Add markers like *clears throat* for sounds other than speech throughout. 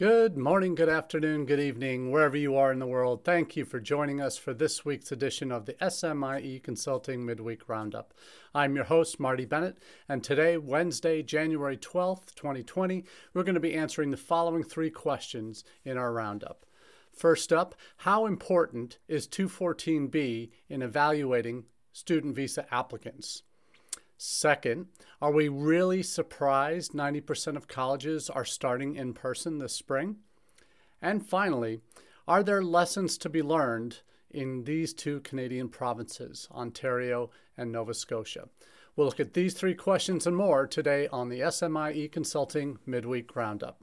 Good morning, good afternoon, good evening, wherever you are in the world. Thank you for joining us for this week's edition of the SMIE Consulting Midweek Roundup. I'm your host, Marty Bennett, and today, Wednesday, January 12th, 2020, we're going to be answering the following three questions in our roundup. First up, how important is 214B in evaluating student visa applicants? Second, are we really surprised 90% of colleges are starting in person this spring? And finally, are there lessons to be learned in these two Canadian provinces, Ontario and Nova Scotia? We'll look at these three questions and more today on the SMIE Consulting Midweek Roundup.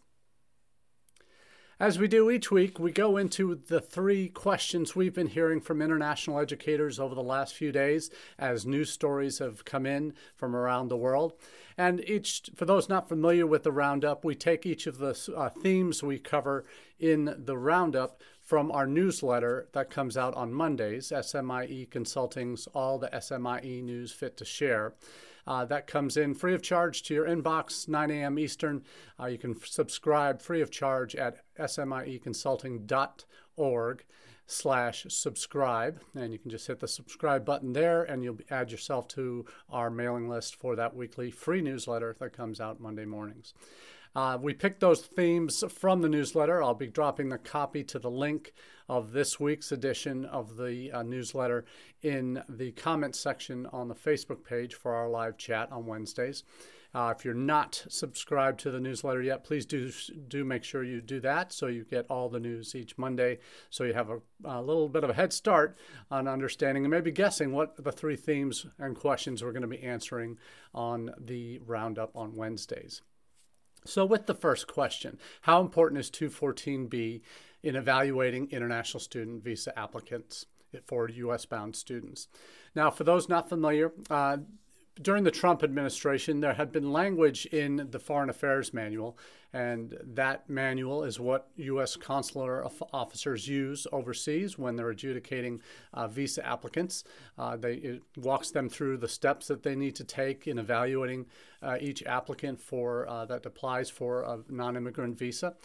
As we do each week, we go into the three questions we've been hearing from international educators over the last few days as news stories have come in from around the world. And each, for those not familiar with the roundup, we take each of the uh, themes we cover in the roundup from our newsletter that comes out on Mondays, SMIE Consulting's All the SMIE News Fit to Share. Uh, that comes in free of charge to your inbox, 9 a.m. Eastern. Uh, you can subscribe free of charge at smieconsulting.org slash subscribe and you can just hit the subscribe button there and you'll add yourself to our mailing list for that weekly free newsletter that comes out monday mornings uh, we picked those themes from the newsletter. I'll be dropping the copy to the link of this week's edition of the uh, newsletter in the comments section on the Facebook page for our live chat on Wednesdays. Uh, if you're not subscribed to the newsletter yet, please do do make sure you do that so you get all the news each Monday. So you have a, a little bit of a head start on understanding and maybe guessing what the three themes and questions we're going to be answering on the roundup on Wednesdays. So, with the first question, how important is 214B in evaluating international student visa applicants for US bound students? Now, for those not familiar, uh, during the Trump administration, there had been language in the Foreign Affairs Manual, and that manual is what U.S. consular officers use overseas when they're adjudicating uh, visa applicants. Uh, they, it walks them through the steps that they need to take in evaluating uh, each applicant for uh, that applies for a non-immigrant visa.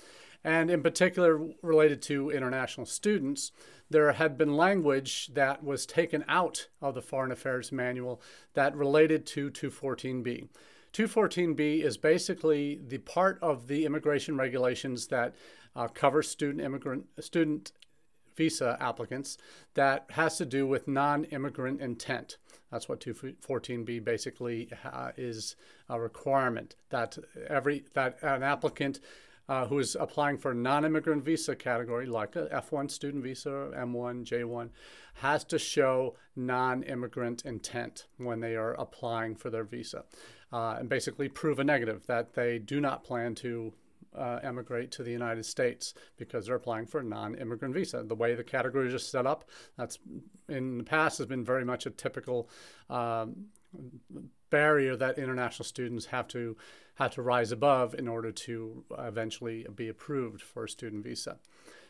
And in particular, related to international students, there had been language that was taken out of the Foreign Affairs Manual that related to 214B. 214B is basically the part of the immigration regulations that uh, covers student immigrant student visa applicants that has to do with non-immigrant intent. That's what 214B basically uh, is a requirement that every that an applicant uh, who is applying for a non-immigrant visa category, like a F1 student visa, M1, J1, has to show non-immigrant intent when they are applying for their visa, uh, and basically prove a negative that they do not plan to uh, emigrate to the United States because they're applying for a non-immigrant visa. The way the category is set up, that's in the past has been very much a typical um, barrier that international students have to have to rise above in order to eventually be approved for a student visa.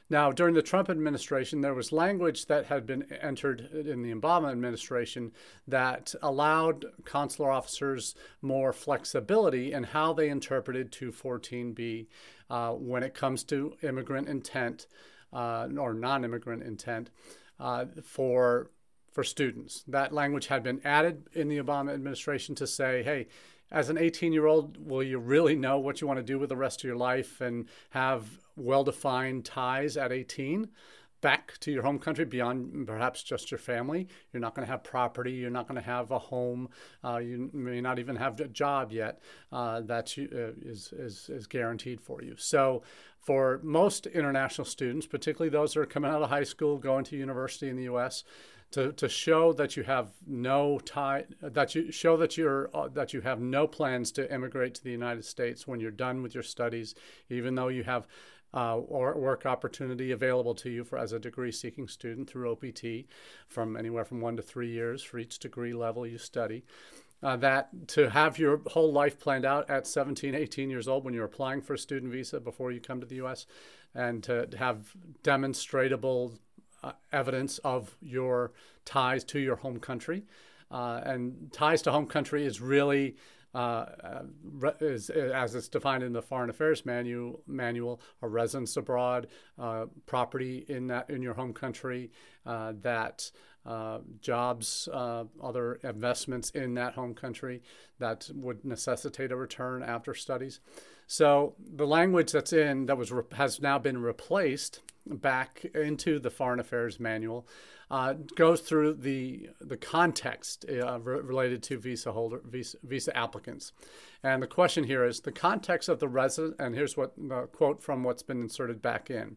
Now, during the Trump administration, there was language that had been entered in the Obama administration that allowed consular officers more flexibility in how they interpreted 214B uh, when it comes to immigrant intent uh, or non immigrant intent uh, for for students. That language had been added in the Obama administration to say, hey, as an 18 year old, will you really know what you want to do with the rest of your life and have well defined ties at 18? back to your home country beyond perhaps just your family. You're not going to have property. You're not going to have a home. Uh, you may not even have a job yet uh, that uh, is, is, is guaranteed for you. So, for most international students, particularly those that are coming out of high school, going to university in the U.S., to, to show that you have no tie that you show that you're uh, that you have no plans to immigrate to the United States when you're done with your studies, even though you have uh, or work opportunity available to you for as a degree seeking student through OPT from anywhere from one to three years for each degree level you study. Uh, that to have your whole life planned out at 17, 18 years old when you're applying for a student visa before you come to the US, and to have demonstrable uh, evidence of your ties to your home country. Uh, and ties to home country is really uh, is, as it's defined in the Foreign Affairs manual, manual a residence abroad, uh, property in that in your home country, uh, that uh, jobs, uh, other investments in that home country that would necessitate a return after studies. So the language that's in that was has now been replaced back into the Foreign Affairs Manual uh, goes through the the context uh, re- related to visa holder visa, visa applicants, and the question here is the context of the resident. And here's what the quote from what's been inserted back in: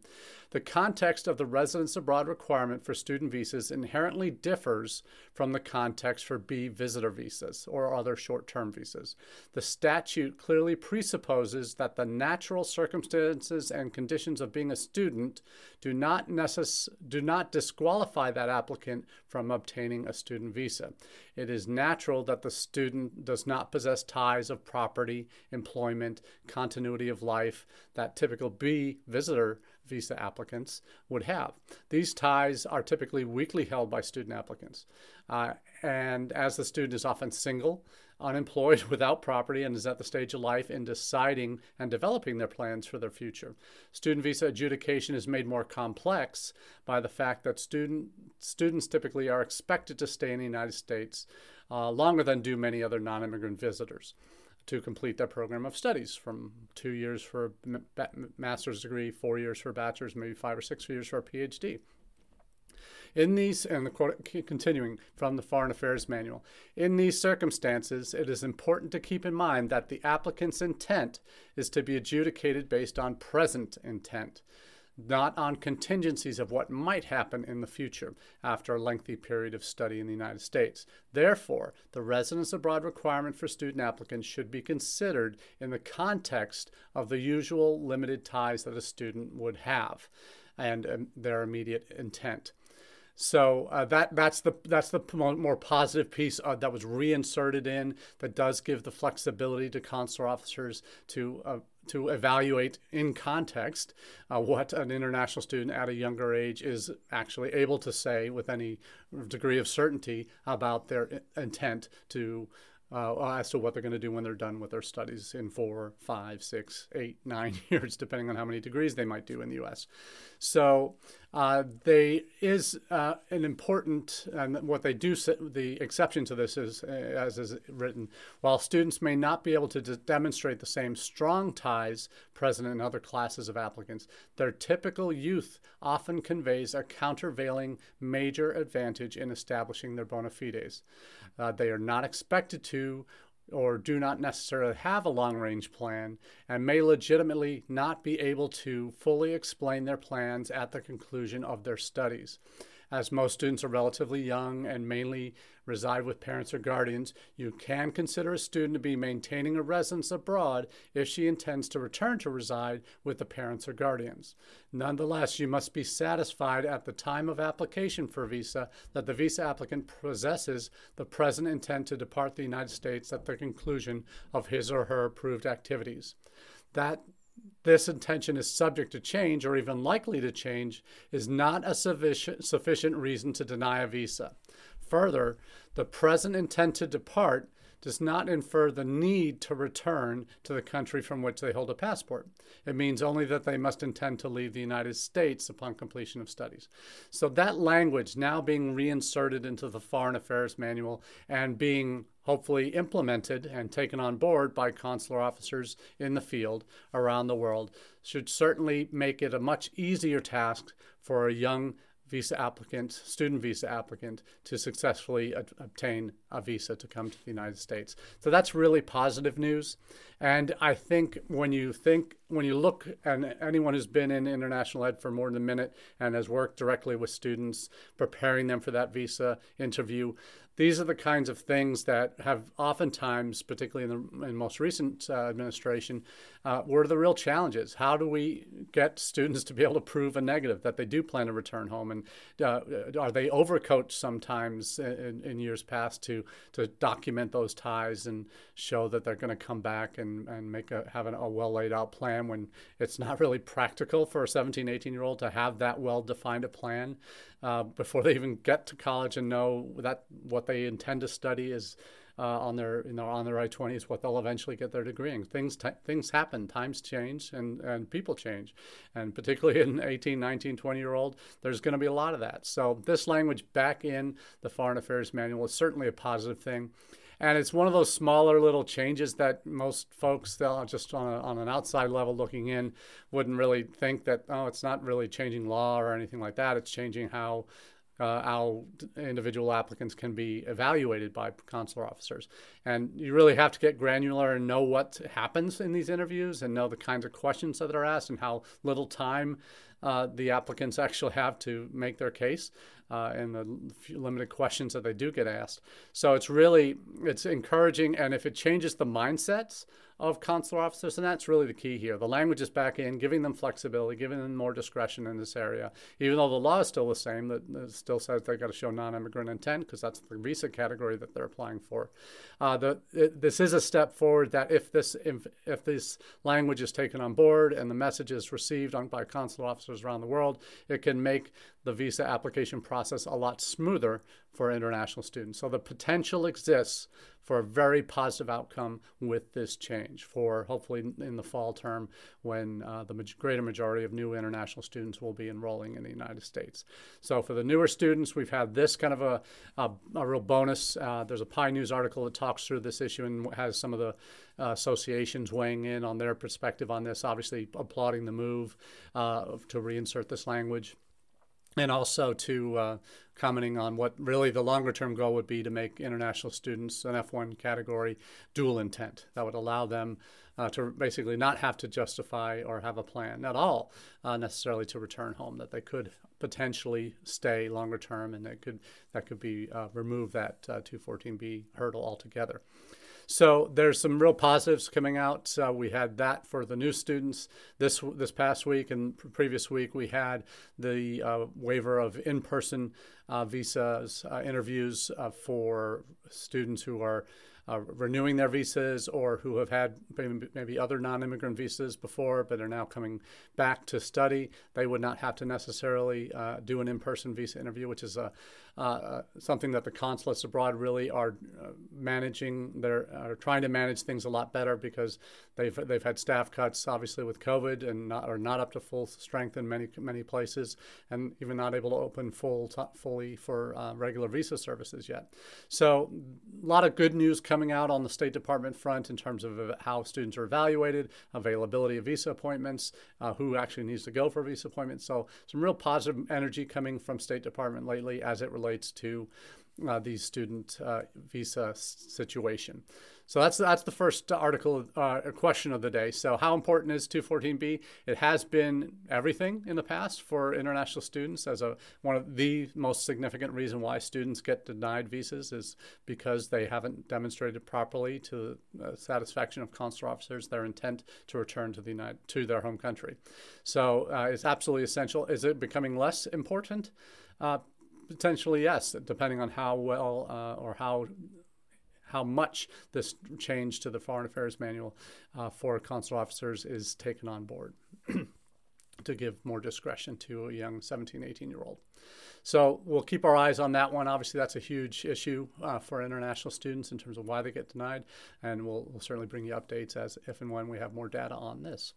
the context of the residence abroad requirement for student visas inherently differs from the context for B visitor visas or other short-term visas. The statute clearly presupposes that the natural circumstances and conditions of being a student do not necess- do not disqualify that applicant from obtaining a student visa. It is natural that the student does not possess ties of property, employment, continuity of life that typical B visitor visa applicants would have. These ties are typically weakly held by student applicants. Uh, and as the student is often single, unemployed, *laughs* without property, and is at the stage of life in deciding and developing their plans for their future. Student visa adjudication is made more complex by the fact that student, students typically are expected to stay in the United States uh, longer than do many other non immigrant visitors to complete their program of studies from two years for a master's degree, four years for a bachelor's, maybe five or six years for a PhD. In these, and the quote, continuing from the Foreign Affairs Manual, in these circumstances, it is important to keep in mind that the applicant's intent is to be adjudicated based on present intent not on contingencies of what might happen in the future after a lengthy period of study in the United States. Therefore, the residence abroad requirement for student applicants should be considered in the context of the usual limited ties that a student would have and um, their immediate intent. So uh, that that's the that's the more positive piece uh, that was reinserted in that does give the flexibility to consular officers to uh, to evaluate in context uh, what an international student at a younger age is actually able to say with any degree of certainty about their intent to uh, as to what they're going to do when they're done with their studies in four, five, six, eight, nine *laughs* years, depending on how many degrees they might do in the U.S. So uh, they is uh, an important, and what they do, the exception to this is, uh, as is written, while students may not be able to demonstrate the same strong ties present in other classes of applicants, their typical youth often conveys a countervailing major advantage in establishing their bona fides. Uh, they are not expected to or do not necessarily have a long range plan and may legitimately not be able to fully explain their plans at the conclusion of their studies. As most students are relatively young and mainly reside with parents or guardians, you can consider a student to be maintaining a residence abroad if she intends to return to reside with the parents or guardians. Nonetheless, you must be satisfied at the time of application for visa that the visa applicant possesses the present intent to depart the United States at the conclusion of his or her approved activities. That this intention is subject to change or even likely to change is not a sufficient, reason to deny a visa. Further, the present intent to depart does not infer the need to return to the country from which they hold a passport. It means only that they must intend to leave the United States upon completion of studies. So that language now being reinserted into the Foreign Affairs Manual and being hopefully implemented and taken on board by consular officers in the field around the world should certainly make it a much easier task for a young visa applicant, student visa applicant, to successfully obtain a visa to come to the United States. So that's really positive news. And I think when you think, when you look, and anyone who's been in international ed for more than a minute and has worked directly with students, preparing them for that visa interview, these are the kinds of things that have oftentimes, particularly in the in most recent uh, administration, uh, were the real challenges. How do we get students to be able to prove a negative that they do plan to return home, and uh, are they overcoached sometimes in, in, years past to to document those ties and show that they're going to come back and, and make a have an, a well laid out plan when it's not really practical for a 17, 18 year old to have that well defined a plan uh, before they even get to college and know that what they intend to study is uh, on their you know on their I twenties what they'll eventually get their degree in. Things t- things happen, times change, and and people change, and particularly in 18, 19, 20 year old, there's going to be a lot of that. So this language back in the Foreign Affairs Manual is certainly a positive thing. And it's one of those smaller little changes that most folks, just on, a, on an outside level looking in, wouldn't really think that, oh, it's not really changing law or anything like that. It's changing how uh, how individual applicants can be evaluated by consular officers. And you really have to get granular and know what happens in these interviews and know the kinds of questions that are asked and how little time uh, the applicants *laughs* actually have to make their case uh, and the limited questions that they do get asked. So it's really it's encouraging, and if it changes the mindsets of consular officers, and that's really the key here. The language is back in, giving them flexibility, giving them more discretion in this area, even though the law is still the same. That still says they've got to show non-immigrant intent because that's the visa category that they're applying for. Uh, the, it, this is a step forward that if this if, if this language is taken on board and the message is received on, by consular officers around the world, it can make the visa application process a lot smoother for international students. So the potential exists for a very positive outcome with this change for hopefully in the fall term when uh, the greater majority of new international students will be enrolling in the United States. So for the newer students, we've had this kind of a, a, a real bonus. Uh, there's a PIE News article that talks through this issue and has some of the uh, associations weighing in on their perspective on this, obviously applauding the move uh, to reinsert this language and also to uh, commenting on what really the longer term goal would be to make international students an F1 category dual intent. That would allow them uh, to basically not have to justify or have a plan at all uh, necessarily to return home. That they could potentially stay longer term, and that could that could be uh, remove that 214B uh, hurdle altogether. So there's some real positives coming out. Uh, we had that for the new students this this past week and previous week. We had the uh, waiver of in-person uh, visas uh, interviews for students who are uh, renewing their visas or who have had maybe other non immigrant visas before but are now coming back to study. They would not have to necessarily uh, do an in person visa interview, which is a, uh, uh, something that the consulates abroad really are uh, managing. They're are trying to manage things a lot better because they've they've had staff cuts, obviously with COVID, and not, are not up to full strength in many many places, and even not able to open full fully for uh, regular visa services yet. So a lot of good news coming out on the State Department front in terms of how students are evaluated, availability of visa appointments, uh, who actually needs to go for a visa appointment. So some real positive energy coming from State Department lately as it relates to uh, the student uh, visa situation. So that's that's the first article uh, question of the day. So how important is 214B? It has been everything in the past for international students as a one of the most significant reason why students get denied visas is because they haven't demonstrated properly to the satisfaction of consular officers their intent to return to the United to their home country. So uh, it's absolutely essential. Is it becoming less important? Uh, potentially, yes, depending on how well uh, or how how much this change to the Foreign Affairs Manual uh, for consular officers is taken on board *clears throat* to give more discretion to a young 17, 18 year old. So we'll keep our eyes on that one. Obviously, that's a huge issue uh, for international students in terms of why they get denied, and we'll, we'll certainly bring you updates as if and when we have more data on this.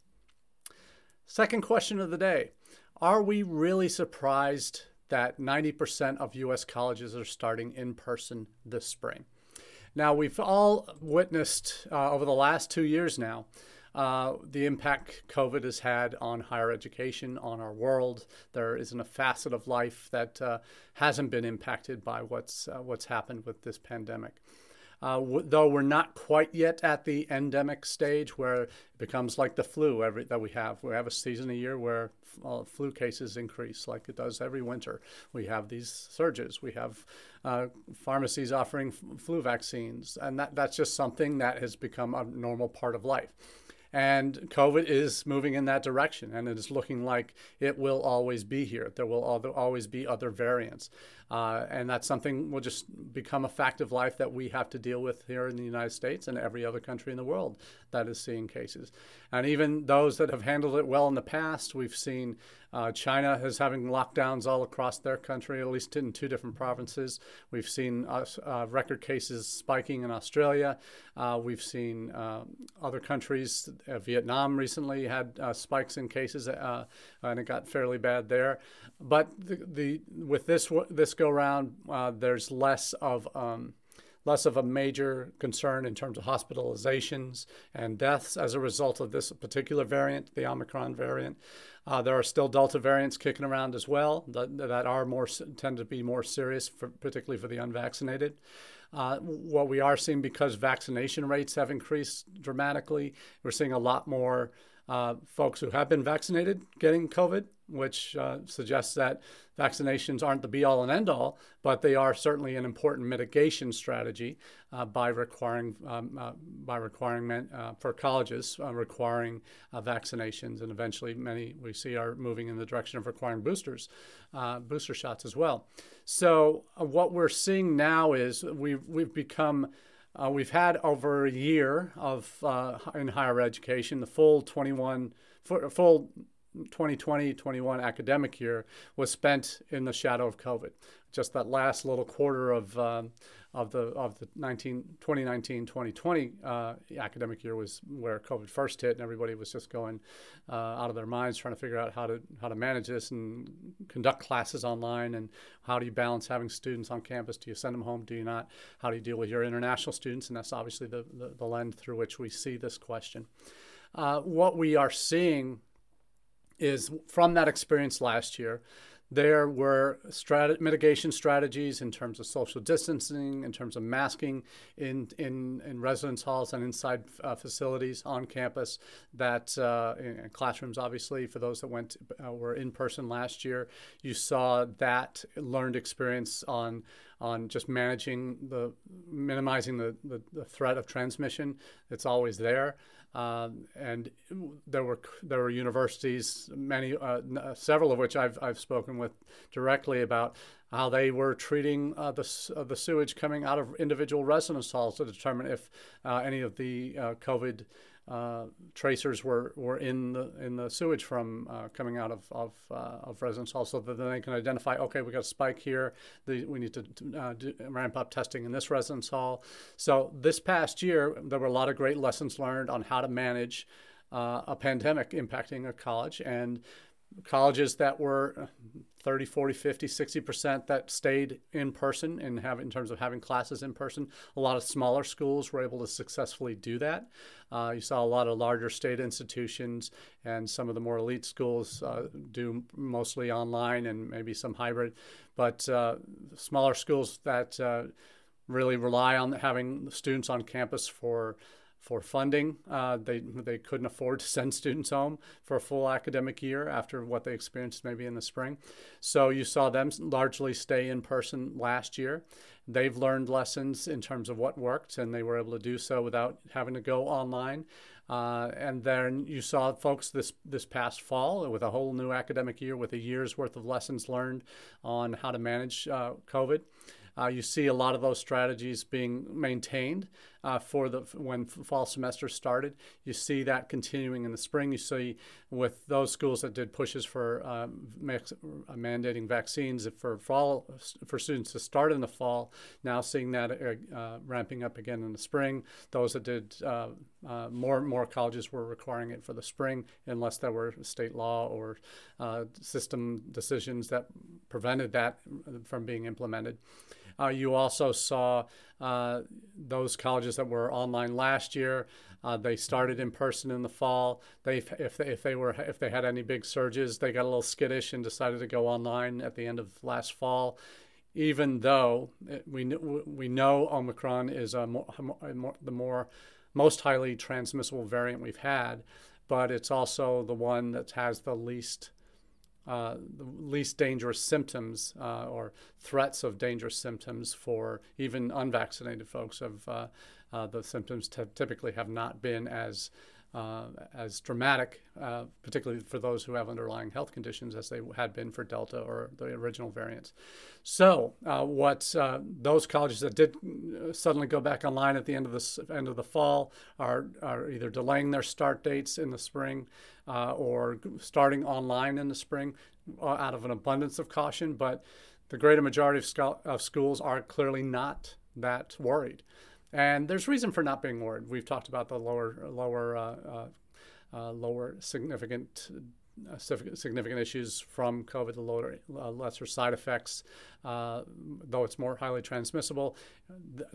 Second question of the day Are we really surprised that 90% of U.S. colleges are starting in person this spring? Now, we've all witnessed uh, over the last two years now uh, the impact COVID has had on higher education, on our world. There isn't a facet of life that uh, hasn't been impacted by what's, uh, what's happened with this pandemic. Uh, w- though we're not quite yet at the endemic stage where it becomes like the flu every, that we have. We have a season a year where uh, flu cases increase like it does every winter. We have these surges. We have uh, pharmacies offering f- flu vaccines, and that, that's just something that has become a normal part of life. And COVID is moving in that direction, and it is looking like it will always be here. There will always be other variants. Uh, and that's something will just become a fact of life that we have to deal with here in the United States and every other country in the world that is seeing cases. And even those that have handled it well in the past, we've seen uh, China is having lockdowns all across their country, at least in two different provinces. We've seen uh, uh record cases spiking in Australia. Uh, we've seen uh, other countries, Vietnam recently had spikes in cases, and it got fairly bad there. But the, the with this this go round, there's less of um, less of a major concern in terms of hospitalizations and deaths as a result of this particular variant, the Omicron variant. Uh, there are still Delta variants kicking around as well that, that are more tend to be more serious, for, particularly for the unvaccinated. Uh, what we are seeing because vaccination rates have increased dramatically, we're seeing a lot more uh, folks who have been vaccinated getting COVID, which uh, suggests that vaccinations aren't the be all and end all, but they are certainly an important mitigation strategy uh, by requiring um, uh, by requiring uh, for colleges uh, requiring vaccinations, and eventually many we see are moving in the direction of requiring boosters, booster shots as well. So what we're seeing now is we've we've become uh, we've had over a year of uh, in higher education, the full 21, full 2020-21 academic year was spent in the shadow of COVID. Just that last little quarter of um, of the of the 19, 2019-2020 uh, academic year was where COVID first hit, and everybody was just going uh, out of their minds trying to figure out how to how to manage this and conduct classes online, and how do you balance having students on campus? Do you send them home? Do you not? How do you deal with your international students? And that's obviously the the, the lens through which we see this question. Uh, what we are seeing is from that experience last year, there were strat- mitigation strategies in terms of social distancing, in terms of masking in, in, in residence halls and inside uh, facilities on campus. That uh, in classrooms, obviously, for those that went uh, were in person last year, you saw that learned experience on on just managing the minimizing the, the, the threat of transmission. It's always there. Um, and there were there were universities, many, uh, uh, several of which I've I've spoken with directly about how they were treating uh, the uh, the sewage coming out of individual residence halls to determine if uh, any of the uh, COVID uh, tracers were, were in the in the sewage from uh, coming out of of, uh, of residence hall, so that then they can identify. Okay, we got a spike here. The, we need to uh, do, ramp up testing in this residence hall. So this past year, there were a lot of great lessons learned on how to manage uh, a pandemic impacting a college and colleges that were 30 40 50 60% that stayed in person and have in terms of having classes in person a lot of smaller schools were able to successfully do that. Uh, you saw a lot of larger state institutions and some of the more elite schools uh, do mostly online and maybe some hybrid but uh, smaller schools that uh, really rely on having students on campus for for funding. Uh, they they couldn't afford *laughs* to send students home for a full academic year after what they experienced maybe in the spring. So you saw them largely stay in person last year. They've learned lessons in terms of what worked, and they were able to do so without having to go online. Uh, and then you saw folks this this past fall with a whole new academic year with a year's worth of lessons learned on how to manage uh, COVID. Uh, you see a lot of those strategies being maintained uh, for the when fall semester started. You see that continuing in the spring. You see with those schools that did pushes for um, uh, mandating vaccines for fall for students to start in the fall. Now seeing that uh, uh ramping up again in the spring. Those that did more more colleges were requiring it for the spring unless there were state law or system decisions that prevented that from being implemented. Uh, you also saw uh, those colleges that were online last year. Uh, they started in person in the fall. They, if they, if they were, if they had any big surges, they got a little skittish and decided to go online at the end of last fall. Even though it, we we know Omicron is a more, a more, the more most highly transmissible variant we've had, but it's also the one that has the least uh, the least dangerous symptoms uh, or threats of dangerous symptoms for even unvaccinated folks. Of uh, uh the symptoms t- typically have not been as uh, as dramatic, uh, particularly for those who have underlying health conditions, as they had been for Delta or the original variants. So, uh, what uh, those colleges that did uh, suddenly go back online at the end of the end of the fall are are either delaying their start dates in the spring or starting online in the spring out of an abundance of caution. But the greater majority of, of schools are clearly not that worried. And there's reason for not being worried. We've talked about the lower, lower, uh, uh, uh lower significant uh, significant issues from COVID, the lower, uh, lesser side effects, uh, though it's more highly transmissible.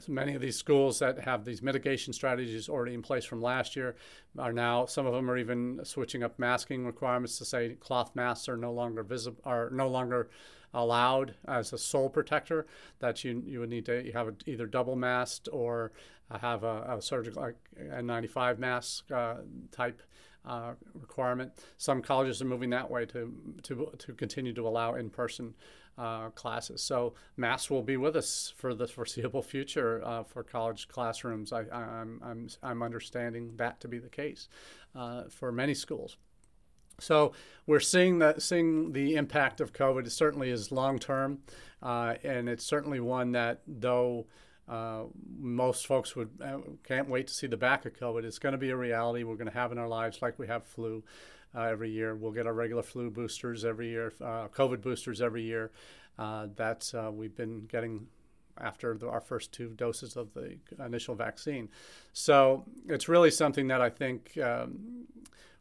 Many of these schools that have these mitigation strategies already in place from last year are now, some of them are even switching up masking requirements to say cloth masks are no longer visible, are no longer allowed as a sole protector that you, you would need to have a, either double masked or have a, a surgical N95 mask uh, type uh, requirement. Some colleges are moving that way to, to, to continue to allow in person uh, classes. So masks will be with us for the foreseeable future uh, for college classrooms. I, am I'm, I'm, I'm understanding that to be the case uh, for many schools. So we're seeing that seeing the impact of COVID. It certainly is long term, uh, and it's certainly one that though. Uh, most folks would uh, can't wait to see the back of COVID. It's going to be a reality we're going to have in our lives, like we have flu uh, every year. We'll get our regular flu boosters every year, uh, COVID boosters every year. Uh, that we've been getting after the, our first two doses of the initial vaccine. So it's really something that I think um,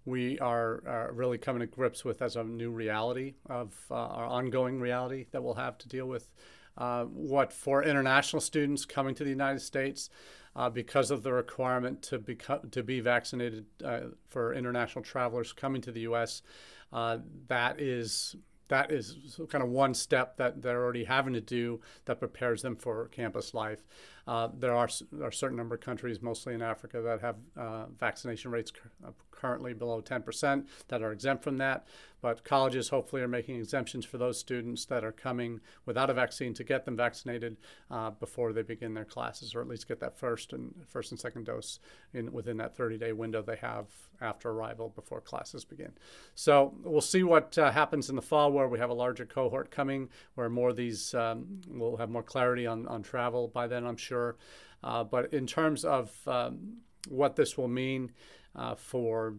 we are, are, really coming to grips with as a new reality of uh, our ongoing reality that we'll have to deal with. Uh, what for international students coming to the United States, uh, because of the requirement to be to be vaccinated uh, for international travelers coming to the U.S., uh, that is that is kind of one step that they're already having to do that prepares them for campus life. Uh, there are, are, a certain number of countries, mostly in Africa, that have uh, vaccination rates uh, currently below 10% that are exempt from that. But colleges hopefully are making exemptions for those students that are coming without a vaccine to get them vaccinated uh, before they begin their classes, or at least get that first and first and second dose in within that 30-day window they have after arrival before classes begin. So we'll see what uh, happens in the fall, where we have a larger cohort coming, where more of these um, will have more clarity on on travel by then, I'm sure. Uh, but in terms of um, what this will mean uh, for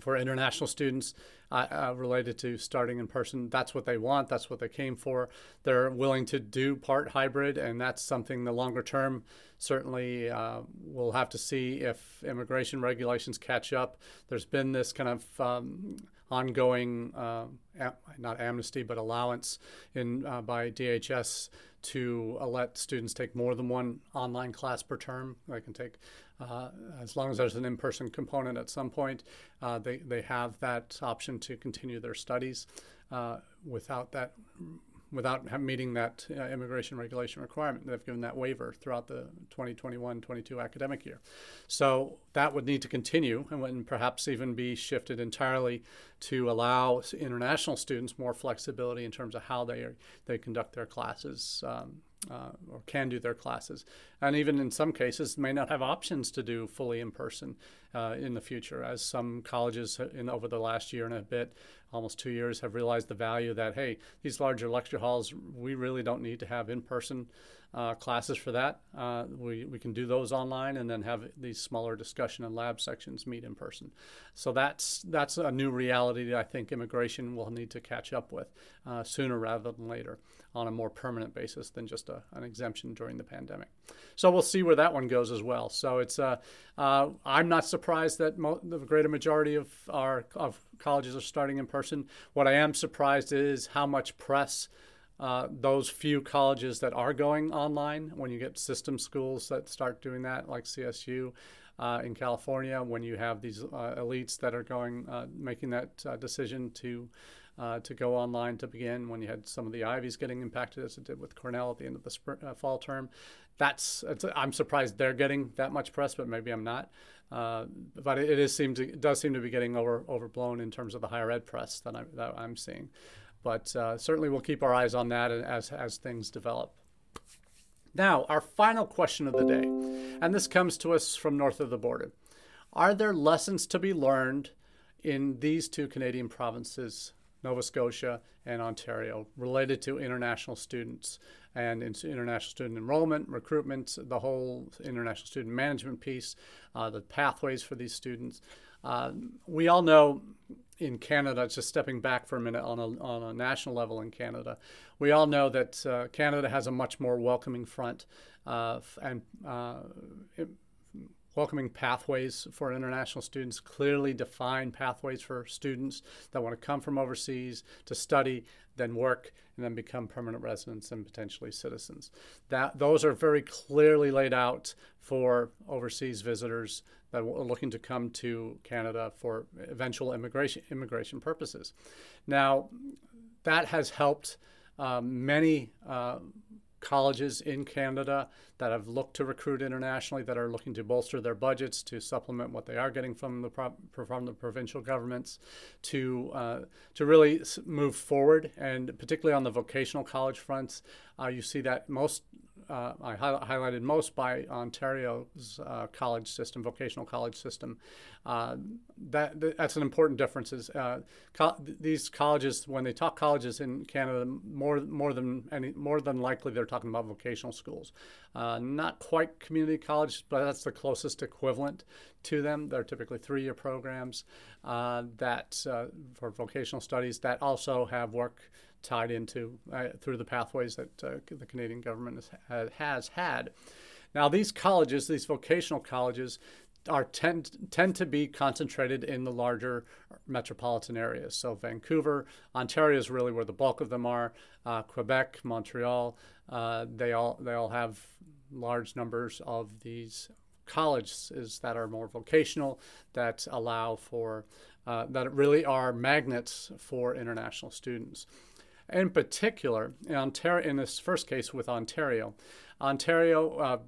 for international students uh, uh, related to starting in person. That's what they want. That's what they came for. They're willing to do part hybrid, and that's something the longer term certainly uh, we'll have to see if immigration regulations catch up. There's been this kind of um, ongoing, uh, not amnesty, but allowance in uh, by DHS to uh, let students take more than one online class per term. They can take uh, as long as there's an in-person component at some point, uh, they, they have that option to continue their studies without that without meeting that uh, immigration regulation requirement. They've given that waiver throughout the 2021-22 academic year. So that would need to continue and perhaps even be shifted entirely to allow international students more flexibility in terms of how they, are, they conduct their classes um, uh, or can do their classes, and even in some cases may not have options to do fully in person uh, in the future, as some colleges in over the last year and a bit, almost two years, have realized the value that hey, these larger lecture halls, we really don't need to have in person uh, classes for that. Uh, we, we can do those online and then have these smaller discussion and lab sections meet in person. So that's that's a new reality that I think immigration will need to catch up with uh, sooner rather than later on a more permanent basis than just a, an exemption during the pandemic. So we'll see where that one goes as well. So it's uh, uh, I'm not surprised that mo- the greater majority of our of colleges are starting in person. What I am surprised is how much press uh, those few colleges that are going online, when you get system schools that start doing that, like CSU uh, in California, when you have these uh, elites that are going, uh, making that uh, decision to to go online to begin, when you had some of the Ivies getting impacted, as it did with Cornell at the end of the fall term, that's I'm surprised they're getting that much press, but maybe I'm not. but it, it is seem to, it does seem to be getting over overblown in terms of the higher ed press that, I, that I'm seeing. But uh, certainly we'll keep our eyes on that as, as things develop. Now, our final question of the day, and this comes to us from north of the border. are there lessons to be learned in these two Canadian provinces, Nova Scotia and Ontario, related to international students and international student enrollment, recruitment, the whole international student management piece, uh, the pathways for these students. Uh, we all know in Canada, just stepping back for a minute on a, on a national level in Canada, we all know that uh, Canada has a much more welcoming front uh, and uh, welcoming pathways for international students, clearly defined pathways for students that want to come from overseas to study, then work, and then become permanent residents and potentially citizens. That those are very clearly laid out for overseas visitors that are looking to come to Canada for eventual immigration immigration purposes. Now, that has helped um, many. Uh, colleges in Canada that have looked to recruit internationally, that are looking to bolster their budgets to supplement what they are getting from the from the provincial governments, to uh, to really move forward, and particularly on the vocational college fronts, uh, you see that most uh, I hi- highlighted most by Ontario's uh, college system, vocational college system. Uh, that that's an important difference. Is uh, co- these colleges, when they talk colleges in Canada, more more than any more than likely they're talking about vocational schools. Uh, not quite community college, but that's the closest equivalent to them. They're typically three-year programs uh, that for vocational studies that also have work tied into uh, through the pathways that uh, the Canadian government has, has had. Now, these colleges, these vocational colleges, are tend tend to be concentrated in the larger metropolitan areas. So Vancouver, Ontario is really where the bulk of them are. Uh, Quebec, Montreal, uh, they all they all have large numbers of these colleges that are more vocational that allow for uh, that really are magnets for international students. In particular, in, Ontario, in this first case with Ontario, Ontario, uh,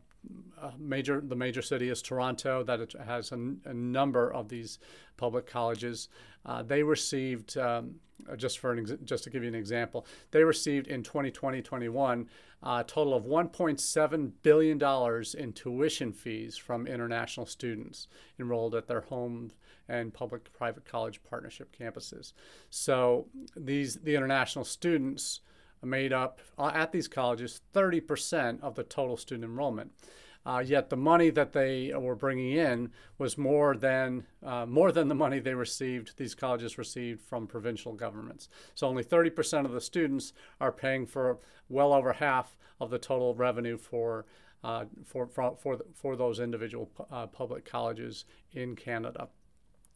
uh, major the major city is Toronto. That it has a, a number of these public colleges. Uh, they received um, just for an just to give you an example, they received in 2020-21 a total of 1.7 billion dollars in tuition fees from international students enrolled at their home and public-private college partnership campuses. So these the international students made up uh, at these colleges 30% of the total student enrollment. Uh, yet the money that they were bringing in was more than uh, more than the money they received. These colleges received from provincial governments. So only 30% of the students are paying for well over half of the total revenue for uh, for for for, for, those individual uh, public colleges in Canada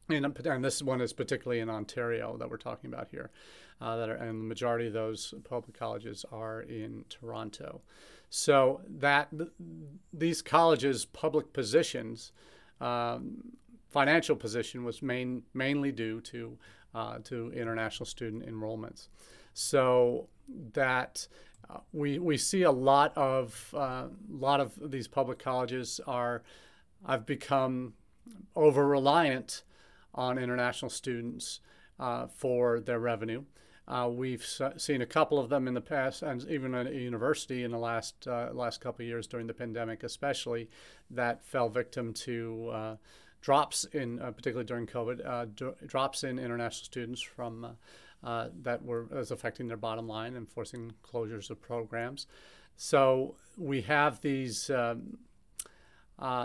and, and this one is particularly in Ontario that we're talking about here, uh, that are, and the majority of those public colleges are in Toronto. So that these colleges' public positions, um, financial position was main, mainly due to uh, to international student enrollments. So that uh, we we see a lot of uh, lot of these public colleges are have become over reliant on international students uh, for their revenue. Uh, we've seen a couple of them in the past, and even at a university in the last uh, last couple of years during the pandemic, especially, that fell victim to uh, drops in, uh, particularly during COVID, uh, drops in international students from that were was affecting their bottom line and forcing closures of programs. So we have these. Um,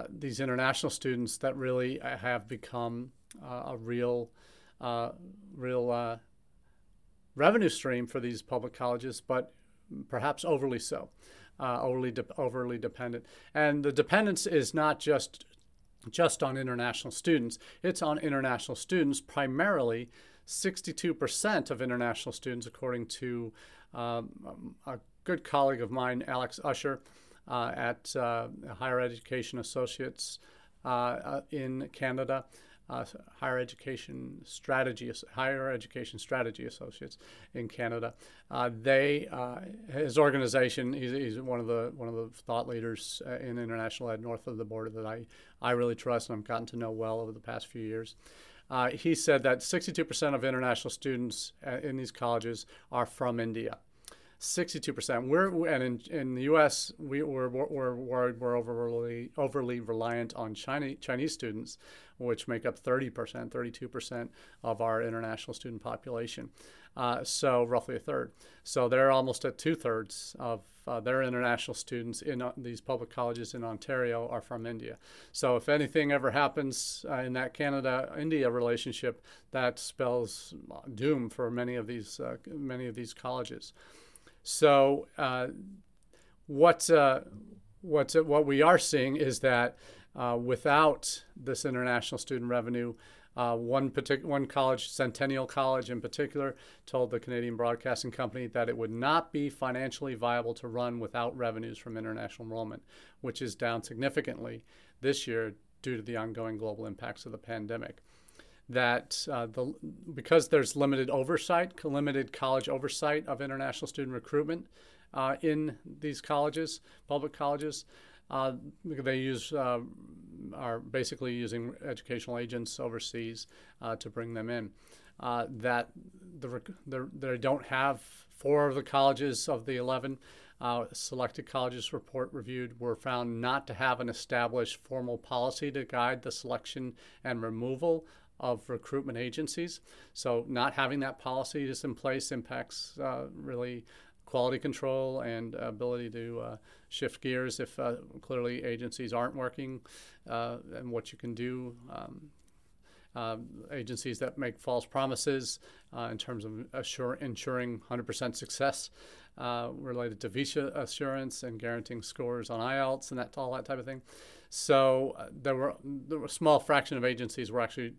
these international students that really have become uh, a real, uh, real uh, revenue stream for these public colleges, but perhaps overly so, uh, overly de- overly dependent. And the dependence is not just just on international students; it's on international students primarily. 62% of international students, according to um, a good colleague of mine, Alex Usher, uh, at uh, Higher Education Associates uh, in Canada, uh, higher education strategy, higher education strategy associates in Canada. Uh, they, uh, his organization, he's, he's, one of the one of the thought leaders uh, in international ed north of the border that I I really trust and I've gotten to know well over the past few years. Uh, he said that 62% of international students uh, in these colleges are from India. 62%. We're and in, in the U.S. we we're, we're we're overly overly reliant on China, Chinese students, which make up 30%, 32% of our international student population. Uh, so roughly a third. So they're almost at two thirds of uh, their international students in uh, these public colleges in Ontario are from India. So if anything ever happens uh, in that Canada-India relationship, that spells doom for many of these uh, many of these colleges. So uh, what what what we are seeing is that without this international student revenue, uh, one particular one college, Centennial College in particular, told the Canadian Broadcasting Company that it would not be financially viable to run without revenues from international enrollment, which is down significantly this year due to the ongoing global impacts of the pandemic. That uh, the because there's limited oversight, limited college oversight of international student recruitment uh, in these colleges, public colleges. Uh, they use uh, are basically using educational agents overseas uh, to bring them in. Uh, that the, the, they don't have four of the colleges of the 11 uh, selected colleges report reviewed were found not to have an established formal policy to guide the selection and removal of recruitment agencies. So, not having that policy just in place impacts uh, really quality control and ability to uh, shift gears if uh, clearly agencies aren't working uh, and what you can do. Um, uh, agencies that make false promises uh, in terms of assure, ensuring 100% success related to visa assurance and guaranteeing scores on IELTS and that all that type of thing. So there were there were a small fraction of agencies were actually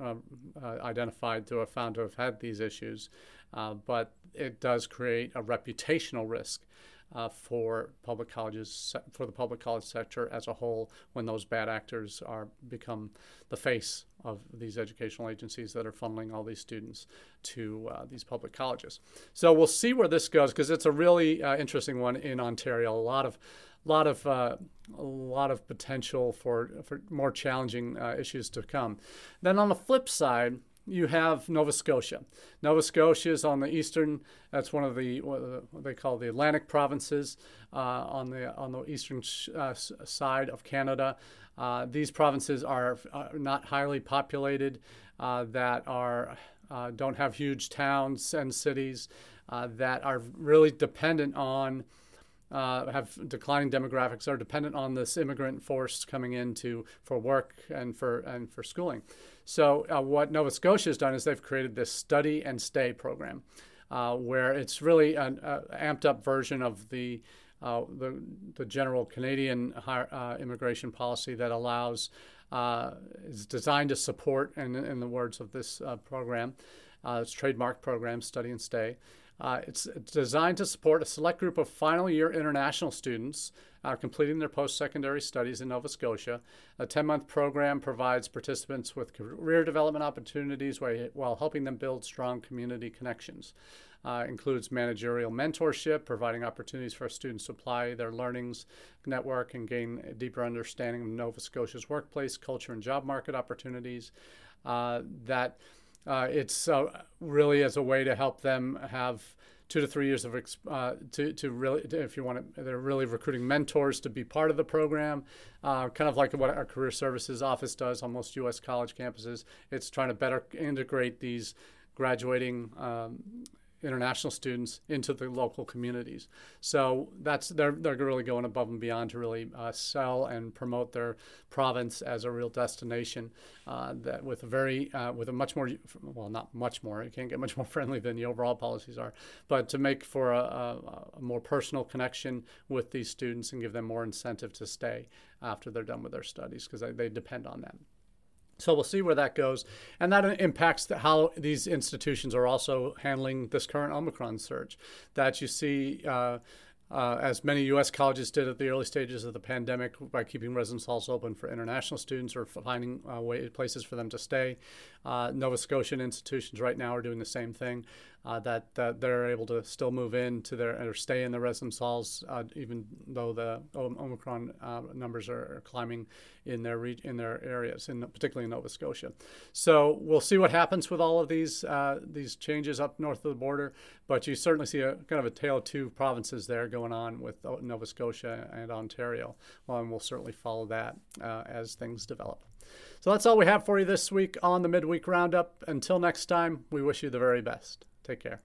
uh, uh, identified to have found to have had these issues, uh, but it does create a reputational risk uh, for public colleges, for the public college sector as a whole, when those bad actors are become the face of these educational agencies that are funneling all these students to uh, these public colleges. So we'll see where this goes because it's a really uh, interesting one in Ontario. A lot of lot of uh, a lot of potential for for more challenging uh, issues to come. Then on the flip side, you have Nova Scotia. Nova Scotia is on the eastern. That's one of the what they call the Atlantic provinces uh, on the on the eastern uh, side of Canada. Uh, these provinces are, not highly populated. Uh, that are uh, don't have huge towns and cities. that are really dependent on uh, have declining demographics are dependent on this immigrant force coming in to, for work and for and for schooling. So uh, what Nova Scotia has done is they've created this study and stay program, uh, where it's really an amped up version of the uh, the, the general Canadian uh, immigration policy that allows uh, is designed to support, in, in the words of this program, it's trademark program, study and stay. Uh, it's, designed to support a select group of final year international students uh, completing their post secondary studies in Nova Scotia. A 10 month program provides participants with career development opportunities while, while helping them build strong community connections. Uh, includes managerial mentorship, providing opportunities for students to apply their learnings, network, and gain a deeper understanding of Nova Scotia's workplace, culture, and job market opportunities. Uh, that uh, it's uh, really as a way to help them have two to three years of uh, to, to really if you want to they're really recruiting mentors to be part of the program. Uh, kind of like what our career services office does on most us college campuses. It's trying to better integrate these graduating um, international students into the local communities. So that's they're they're really going above and beyond to really uh, sell and promote their province as a real destination uh, that with a very uh, with a much more well not much more you can't get much more *laughs* friendly than the overall policies are, but to make for a, a, a more personal connection with these students and give them more incentive to stay after they're done with their studies because they, they depend on that. So we'll see where that goes. And that impacts the, how these institutions are also handling this current Omicron surge. That you see, uh, uh, as many U.S. colleges did at the early stages of the pandemic by keeping residence halls open for international students or finding uh, way, places for them to stay. Uh, Nova Scotian institutions right now are doing the same thing. Uh, that, that they're able to still move in to their or stay in the residence halls, uh, even though the Omicron uh, numbers are, are, climbing in their re- in their areas, in particularly in Nova Scotia. So we'll see what happens with all of these uh, these changes up north of the border. But you certainly see a kind of a tale of two provinces there going on with uh, Nova Scotia and Ontario. Well, and we'll certainly follow that uh, as things develop. So that's all we have for you this week on the midweek roundup. Until next time, we wish you the very best. Take care.